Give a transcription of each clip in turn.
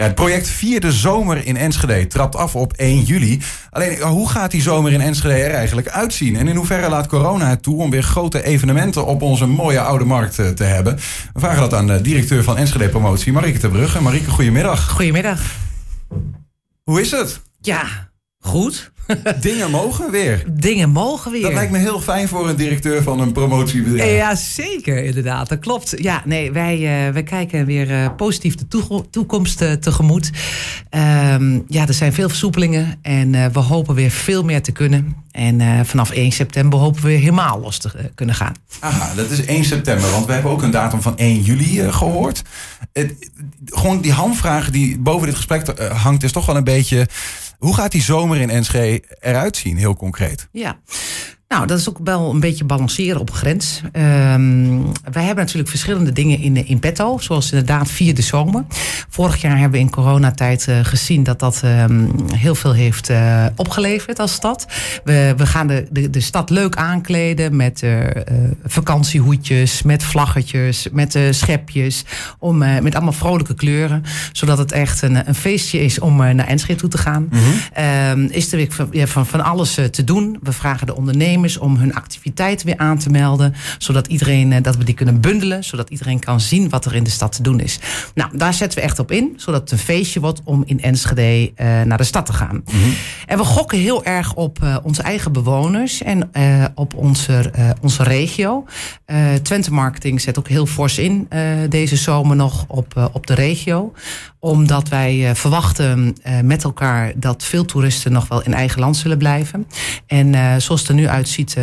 Ja, het project Vierde Zomer in Enschede trapt af op 1 juli. Alleen, hoe gaat die zomer in Enschede er eigenlijk uitzien? En in hoeverre laat corona het toe om weer grote evenementen op onze mooie oude markt eh, te hebben? We vragen dat aan de directeur van Enschede Promotie, Marieke ter Brugge. Marieke, goedemiddag. Goedemiddag. Hoe is het? Ja, goed. Dingen mogen weer. Dingen mogen weer. Dat lijkt me heel fijn voor een directeur van een promotiebedrijf. Ja, zeker, inderdaad. Dat klopt. Ja, nee, wij, uh, wij kijken weer uh, positief de toekomst uh, tegemoet. Um, ja, er zijn veel versoepelingen en we hopen weer veel meer te kunnen. En vanaf 1 september hopen we weer helemaal los te kunnen gaan. Aha, dat is 1 september, want we hebben ook een datum van 1 juli gehoord. Het, gewoon die handvraag die boven dit gesprek hangt, is toch wel een beetje. Hoe gaat die zomer in Enschede eruit zien, heel concreet? Ja. Nou, dat is ook wel een beetje balanceren op grens. Um, wij hebben natuurlijk verschillende dingen in, in petto, zoals inderdaad vierde zomer. Vorig jaar hebben we in coronatijd uh, gezien dat dat um, heel veel heeft uh, opgeleverd als stad. We, we gaan de, de, de stad leuk aankleden met uh, vakantiehoedjes, met vlaggetjes, met schepjes, om, met allemaal vrolijke kleuren. Zodat het echt een, een feestje is om naar Enschede toe te gaan. Mm -hmm. um, is er weer van, ja, van, van alles te doen. We vragen de ondernemers om hun activiteiten weer aan te melden. Zodat iedereen, dat we die kunnen bundelen. Zodat iedereen kan zien wat er in de stad te doen is. Nou, daar zetten we echt op in. Zodat het een feestje wordt om in Enschede uh, naar de stad te gaan. Mm -hmm. En we gokken heel erg op uh, onze eigen bewoners. En uh, op onze, onze regio. Twente Marketing zet ook heel fors in deze zomer nog op, op de regio omdat wij verwachten met elkaar dat veel toeristen nog wel in eigen land zullen blijven. En zoals het er nu uitziet,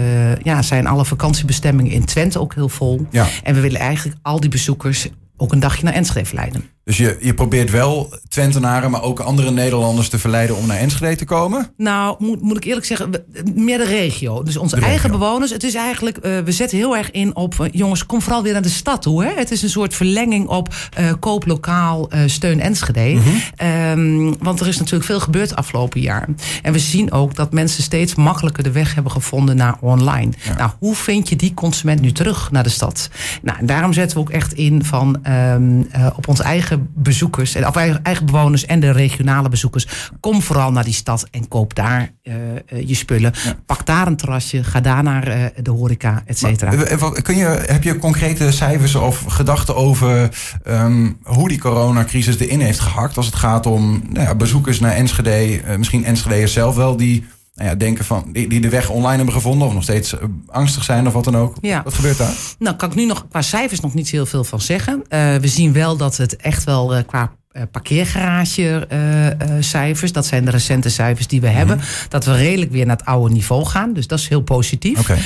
ja, zijn alle vakantiebestemmingen in Twente ook heel vol. Ja. En we willen eigenlijk al die bezoekers ook een dagje naar Enschede leiden. Dus je, je probeert wel Twentenaren, maar ook andere Nederlanders te verleiden om naar Enschede te komen? Nou, moet, moet ik eerlijk zeggen, meer de regio. Dus onze eigen bewoners. Het is eigenlijk, uh, we zetten heel erg in op, uh, jongens, kom vooral weer naar de stad toe. Hè? Het is een soort verlenging op uh, koop lokaal, steun Enschede. -hmm. um, want er is natuurlijk veel gebeurd afgelopen jaar. En we zien ook dat mensen steeds makkelijker de weg hebben gevonden naar online. Ja. Nou, hoe vind je die consument nu terug naar de stad? Nou, daarom zetten we ook echt in van um, op ons eigen bezoekers, of eigen bewoners en de regionale bezoekers. Kom vooral naar die stad en koop daar uh, uh, je spullen. Ja. Pak daar een terrasje, ga daar naar uh, de horeca, et cetera. Kun je, heb je concrete cijfers of gedachten over um, hoe die coronacrisis erin heeft gehakt? Als het gaat om nou ja, bezoekers naar Enschede, misschien Enschede'ers zelf wel, die nou ja, denken van die, die de weg online hebben gevonden of nog steeds uh, angstig zijn of wat dan ook. Ja. Wat gebeurt daar? Nou, kan ik nu nog qua cijfers nog niet heel veel van zeggen. Uh, we zien wel dat het echt wel uh, qua uh, parkeergaragecijfers. Uh, dat zijn de recente cijfers die we hebben. Mm -hmm. Dat we redelijk weer naar het oude niveau gaan. Dus dat is heel positief. Okay.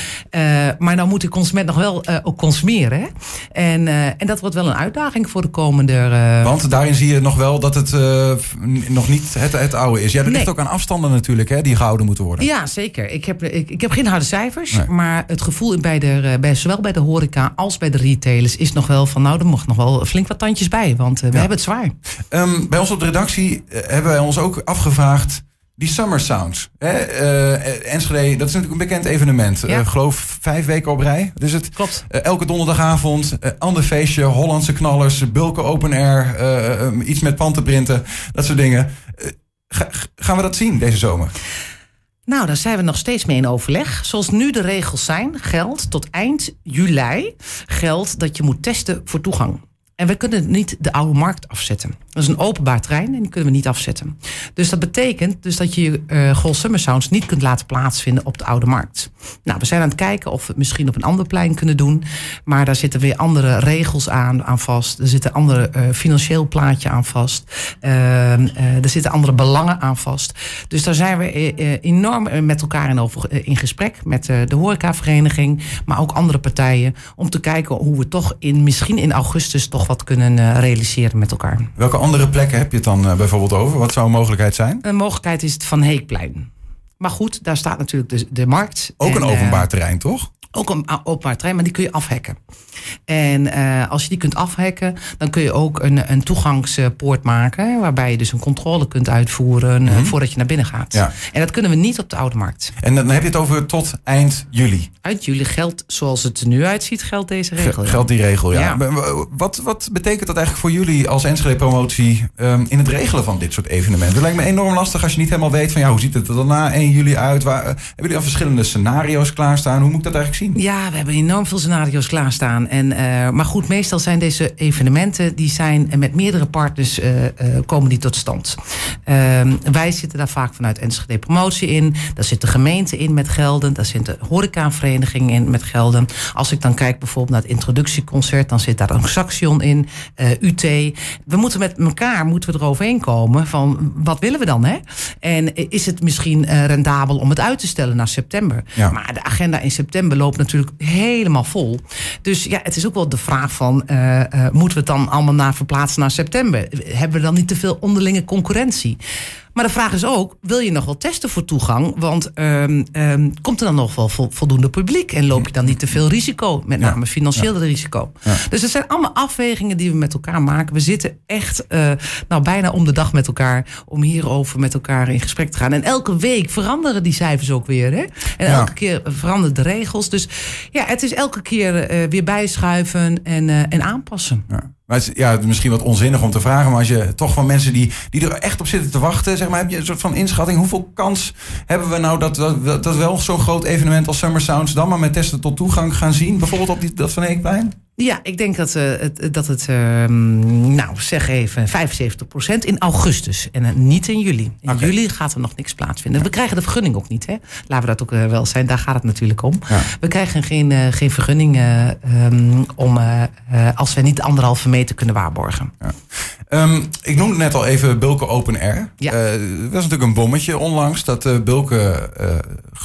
Maar dan moet de consument nog wel ook consumeren. Hè? En, en dat wordt wel een uitdaging voor de komende... Want daarin zie je nog wel dat het nog niet het, het oude is. Ja, dat nee. ligt ook aan afstanden natuurlijk hè, die gehouden moeten worden. Ja, zeker. Ik heb, ik, ik heb geen harde cijfers. Nee. Maar het gevoel bij de, bij, zowel bij de horeca als bij de retailers is nog wel van... nou, er mag nog wel flink wat tandjes bij. Want we ja. hebben het zwaar. Um, bij ons op de redactie uh, hebben wij ons ook afgevraagd. Die Summer Sounds. Hè? Uh, Enschede, dat is natuurlijk een bekend evenement. Ja. Uh, geloof vijf weken op rij. Dus het, Klopt. elke donderdagavond, ander feestje, Hollandse knallers, bulken open air, um, iets met pantenprinten, dat soort dingen. Ga, gaan we dat zien deze zomer? Nou, daar zijn we nog steeds mee in overleg. Zoals nu de regels zijn, geldt tot eind juli geldt dat je moet testen voor toegang. En we kunnen niet de oude markt afzetten. Dat is een openbaar trein en die kunnen we niet afzetten. Dus dat betekent dus dat je uh, Gold Summer Sounds niet kunt laten plaatsvinden op de oude markt. Nou, we zijn aan het kijken of we het misschien op een ander plein kunnen doen. Maar daar zitten weer andere regels aan, aan vast. Er zit een ander uh, financieel plaatje aan vast. Uh, er zitten andere belangen aan vast. Dus daar zijn we enorm met elkaar in, over, in gesprek. Met de horecavereniging, maar ook andere partijen. Om te kijken hoe we toch in, misschien in augustus toch wat kunnen realiseren met elkaar. Welke andere plekken heb je het dan uh, bijvoorbeeld over? Wat zou een mogelijkheid zijn? Een mogelijkheid is het Van Heekplein. Maar goed, daar staat natuurlijk de, de markt. Ook en, een openbaar terrein, toch? Ook een openbaar trein, maar die kun je afhacken. En uh, als je die kunt afhacken, dan kun je ook een, een toegangspoort maken. Waarbij je dus een controle kunt uitvoeren mm -hmm. voordat je naar binnen gaat. Ja. En dat kunnen we niet op de oude markt. En dan heb je het over tot eind juli. Uit juli geldt, zoals het er nu uitziet, geldt deze regel. Geldt die regel, ja. ja. Wat, wat betekent dat eigenlijk voor jullie als Enschede Promotie um, in het regelen van dit soort evenementen? Het lijkt me enorm lastig als je niet helemaal weet van ja, hoe ziet het er dan na 1 juli uit? Waar, hebben jullie al verschillende scenario's klaarstaan? Hoe moet ik dat eigenlijk zien? Ja, we hebben enorm veel scenario's klaarstaan. En, uh, maar goed, meestal zijn deze evenementen die zijn met meerdere partners uh, komen die tot stand. Ehm, wij zitten daar vaak vanuit Enschede Promotie in. Daar zit de gemeente in met gelden. Daar zit de horecavereniging in met gelden. Als ik dan kijk bijvoorbeeld naar het introductieconcert, dan zit daar een Saxion in, UT. We moeten met elkaar moeten we eroverheen komen van wat willen we dan? Hè? En is het misschien rendabel om het uit te stellen naar september? Ja. Maar de agenda in september loopt natuurlijk helemaal vol. Dus ja, het is ook wel de vraag van, uh, uh, moeten we het dan allemaal naar verplaatsen naar september? Hebben we dan niet te veel onderlinge concurrentie? Maar de vraag is ook, wil je nog wel testen voor toegang? Want um, um, komt er dan nog wel voldoende publiek? En loop je dan niet te veel risico? Met name ja. financieel ja. risico. Ja. Dus het zijn allemaal afwegingen die we met elkaar maken. We zitten echt uh, nou, bijna om de dag met elkaar... om hierover met elkaar in gesprek te gaan. En elke week veranderen die cijfers ook weer. Hè? En elke keer veranderen de regels. Dus ja, het is elke keer uh, weer bijschuiven en, uh, en aanpassen. Maar het is ja, misschien wat onzinnig om te vragen. Maar als je toch van mensen die, die er echt op zitten te wachten. Zeg maar, heb je een soort van inschatting. Hoeveel kans hebben we nou dat, dat, dat wel zo'n groot evenement als Summer Sounds. dan maar met testen tot toegang gaan zien? Bijvoorbeeld op die, dat Van Eekplein? Ja, ik denk dat, uh, het, dat het, uh, nou zeg even, 75% in augustus en uh, niet in juli. In okay. juli gaat er nog niks plaatsvinden. Ja. We krijgen de vergunning ook niet, hè? Laten we dat ook wel zijn, daar gaat het natuurlijk om. Ja. We krijgen geen, geen vergunning um, om, als we niet anderhalve meter kunnen waarborgen. Ja. Um, ik noemde net al even Bulke Open Air. Ja. dat is natuurlijk een bommetje onlangs dat Bulke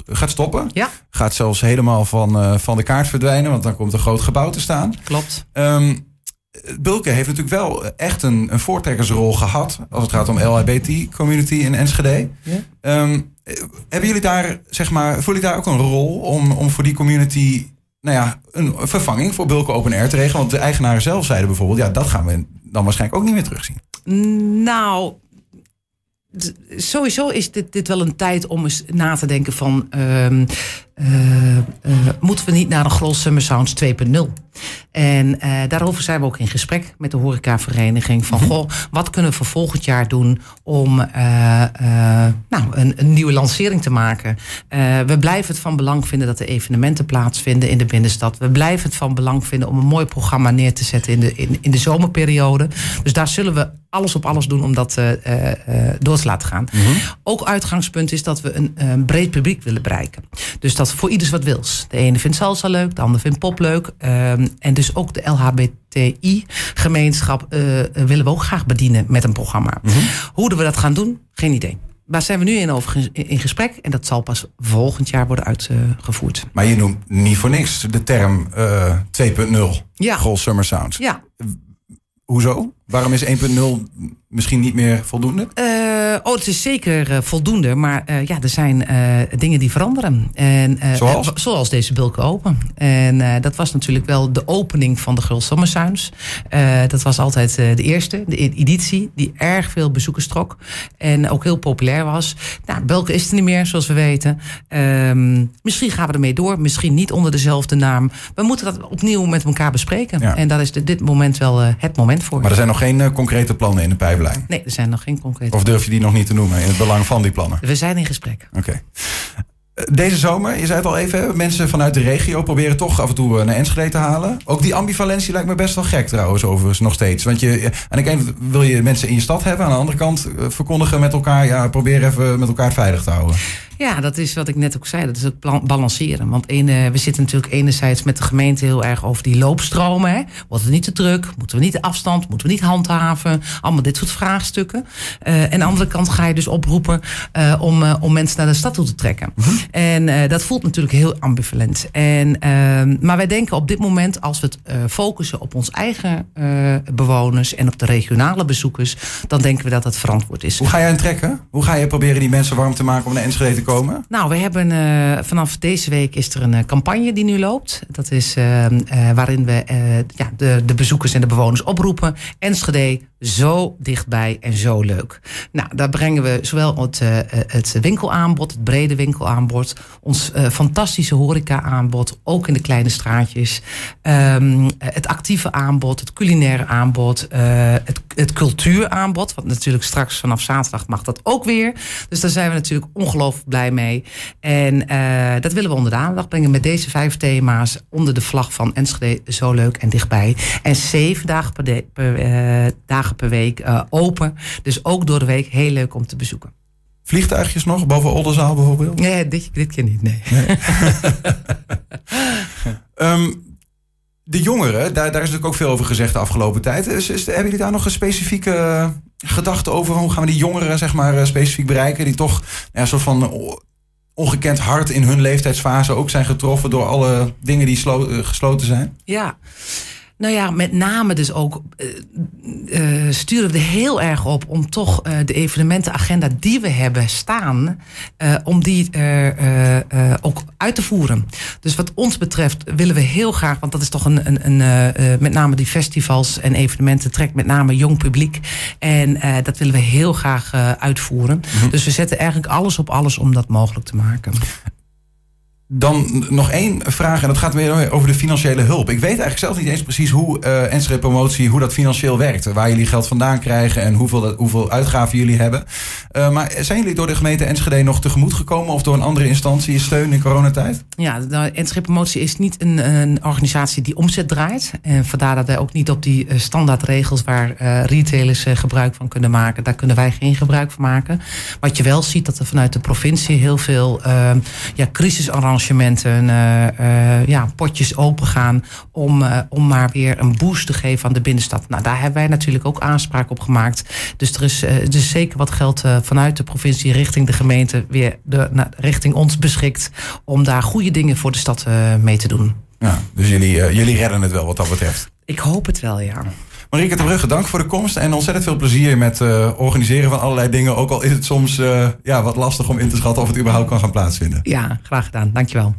gaat stoppen. Ja. Gaat zelfs helemaal van, van de kaart verdwijnen, want dan komt een groot gebouw te staan. Klopt. Um, Bulke heeft natuurlijk wel echt een, een voortrekkersrol gehad als het gaat om LHBT-community in Enschede. Ja. Um, hebben jullie daar, zeg maar, voelen jullie daar ook een rol om, om voor die community, nou ja, een vervanging voor Bulke Open Air te regelen? Want de eigenaren zelf zeiden bijvoorbeeld, ja, dat gaan we dan waarschijnlijk ook niet meer terugzien. Nou, sowieso is dit, dit wel een tijd om eens na te denken van... Um, uh, uh, moeten we niet naar een Grols Summer Sounds 2.0? En uh, daarover zijn we ook in gesprek met de horecavereniging. Van, goh, wat kunnen we voor volgend jaar doen om nou, een, een, nieuwe lancering te maken? we blijven het van belang vinden dat er evenementen plaatsvinden in de binnenstad. We blijven het van belang vinden om een mooi programma neer te zetten in de, in, in de zomerperiode. Dus daar zullen we alles op alles doen om dat door te laten gaan. -hmm. Ook uitgangspunt is dat we een, een breed publiek willen bereiken. Dus dat voor ieders wat wils. De ene vindt salsa leuk, de ander vindt pop leuk. Um, en dus ook de LHBTI-gemeenschap uh, willen we ook graag bedienen met een programma. Mm -hmm. Hoe we dat gaan doen, geen idee. Daar zijn we nu in over in gesprek en dat zal pas volgend jaar worden uitgevoerd. Maar je noemt niet voor niks de term uh, 2.0. Ja. Goal Summer Sounds. Ja. Hoezo? Waarom is 1.0 misschien niet meer voldoende? Uh, oh, het is zeker uh, voldoende. Maar uh, ja, er zijn dingen die veranderen. En, zoals? zoals deze Bulken Open. En dat was natuurlijk wel de opening van de Girls Summer Sounds. dat was altijd de eerste, de e-, editie, die erg veel bezoekers trok. En ook heel populair was. Nou, Bulken is er niet meer, zoals we weten. Um, misschien gaan we ermee door. Misschien niet onder dezelfde naam. We moeten dat opnieuw met elkaar bespreken. Ja. En daar is dit moment wel het moment voor. Maar er zijn nog geen concrete plannen in de pijplijn? Nee, er zijn nog geen concrete Of durf je die nog niet te noemen in het belang van die plannen? We zijn in gesprek. Oké. Okay. Deze zomer, je zei het al even, mensen vanuit de regio proberen toch af en toe naar Enschede te halen. Ook die ambivalentie lijkt me best wel gek trouwens, overigens nog steeds. Want je, aan de ene kant wil je mensen in je stad hebben, aan de andere kant verkondigen met elkaar, ja, probeer even met elkaar veilig te houden. Ja, dat is wat ik net ook zei. Dat is ook balanceren. Want ene, we zitten natuurlijk enerzijds met de gemeente heel erg over die loopstromen. Hè. Wordt het niet te druk? Moeten we niet de afstand? Moeten we niet handhaven? Allemaal dit soort vraagstukken. Uh, en aan de andere kant ga je dus oproepen uh, om, uh, om mensen naar de stad toe te trekken. Mm -hmm. En dat voelt natuurlijk heel ambivalent. En, ehm, maar wij denken op dit moment, als we het focussen op ons eigen bewoners en op de regionale bezoekers, dan denken we dat dat verantwoord is. Hoe ga jij hen trekken? Hoe ga je proberen die mensen warm te maken om naar Enschede te komen? Nou, we hebben vanaf deze week is er een campagne die nu loopt. Dat is uh, waarin we ja, de, de bezoekers en de bewoners oproepen. Enschede, zo dichtbij en zo leuk. Nou, daar brengen we zowel het, het winkelaanbod, het brede winkelaanbod, ons fantastische horeca-aanbod, ook in de kleine straatjes. Um, het actieve aanbod, het culinaire aanbod, het, het cultuuraanbod. Want natuurlijk straks vanaf zaterdag mag dat ook weer. Dus daar zijn we natuurlijk ongelooflijk blij mee. En dat willen we onder de aandacht brengen met deze vijf thema's onder de vlag van Enschede zo leuk en dichtbij. En zeven dagen per, uh, dagen per week uh, open. Dus ook door de week heel leuk om te bezoeken. Vliegtuigjes nog, boven Oldenzaal bijvoorbeeld? Nee, dit, dit keer niet, nee. nee. um, de jongeren, daar, daar is natuurlijk ook veel over gezegd de afgelopen tijd. Is, is, hebben jullie daar nog een specifieke gedachte over? Hoe gaan we die jongeren zeg maar, specifiek bereiken? Die toch ja, een soort van ongekend hard in hun leeftijdsfase ook zijn getroffen door alle dingen die gesloten zijn? Ja. Nou ja, met name dus ook uh, uh, sturen we er heel erg op om toch uh, de evenementenagenda die we hebben staan, om die ook uit te voeren. Dus wat ons betreft willen we heel graag, want dat is toch een, een, een met name die festivals en evenementen trekt met name jong publiek. En dat willen we heel graag uitvoeren. Mm-hmm. Dus we zetten eigenlijk alles op alles om dat mogelijk te maken. Dan nog één vraag en dat gaat weer over de financiële hulp. Ik weet eigenlijk zelf niet eens precies hoe uh, Enschede Promotie, hoe dat financieel werkt. Waar jullie geld vandaan krijgen en hoeveel, dat, hoeveel uitgaven jullie hebben. Uh, maar zijn jullie door de gemeente Enschede nog tegemoet gekomen of door een andere instantie steun in coronatijd? Ja, de Enschede Promotie is niet een, een organisatie die omzet draait. En vandaar dat wij ook niet op die standaardregels waar retailers gebruik van kunnen maken. Daar kunnen wij geen gebruik van maken. Wat je wel ziet dat er vanuit de provincie heel veel ja, crisisarrangementen arrangementen, uh, uh, ja, potjes open gaan om, uh, om maar weer een boost te geven aan de binnenstad. Nou, daar hebben wij natuurlijk ook aanspraak op gemaakt. Dus er is, er is zeker wat geld vanuit de provincie richting de gemeente weer de, nou, richting ons beschikt om daar goede dingen voor de stad mee te doen. Ja, dus jullie, jullie redden het wel wat dat betreft. Ik hoop het wel, ja. Marieke de Brugge, dank voor de komst en ontzettend veel plezier met uh, organiseren van allerlei dingen. Ook al is het soms uh, ja, wat lastig om in te schatten of het überhaupt kan gaan plaatsvinden. Ja, graag gedaan. Dankjewel.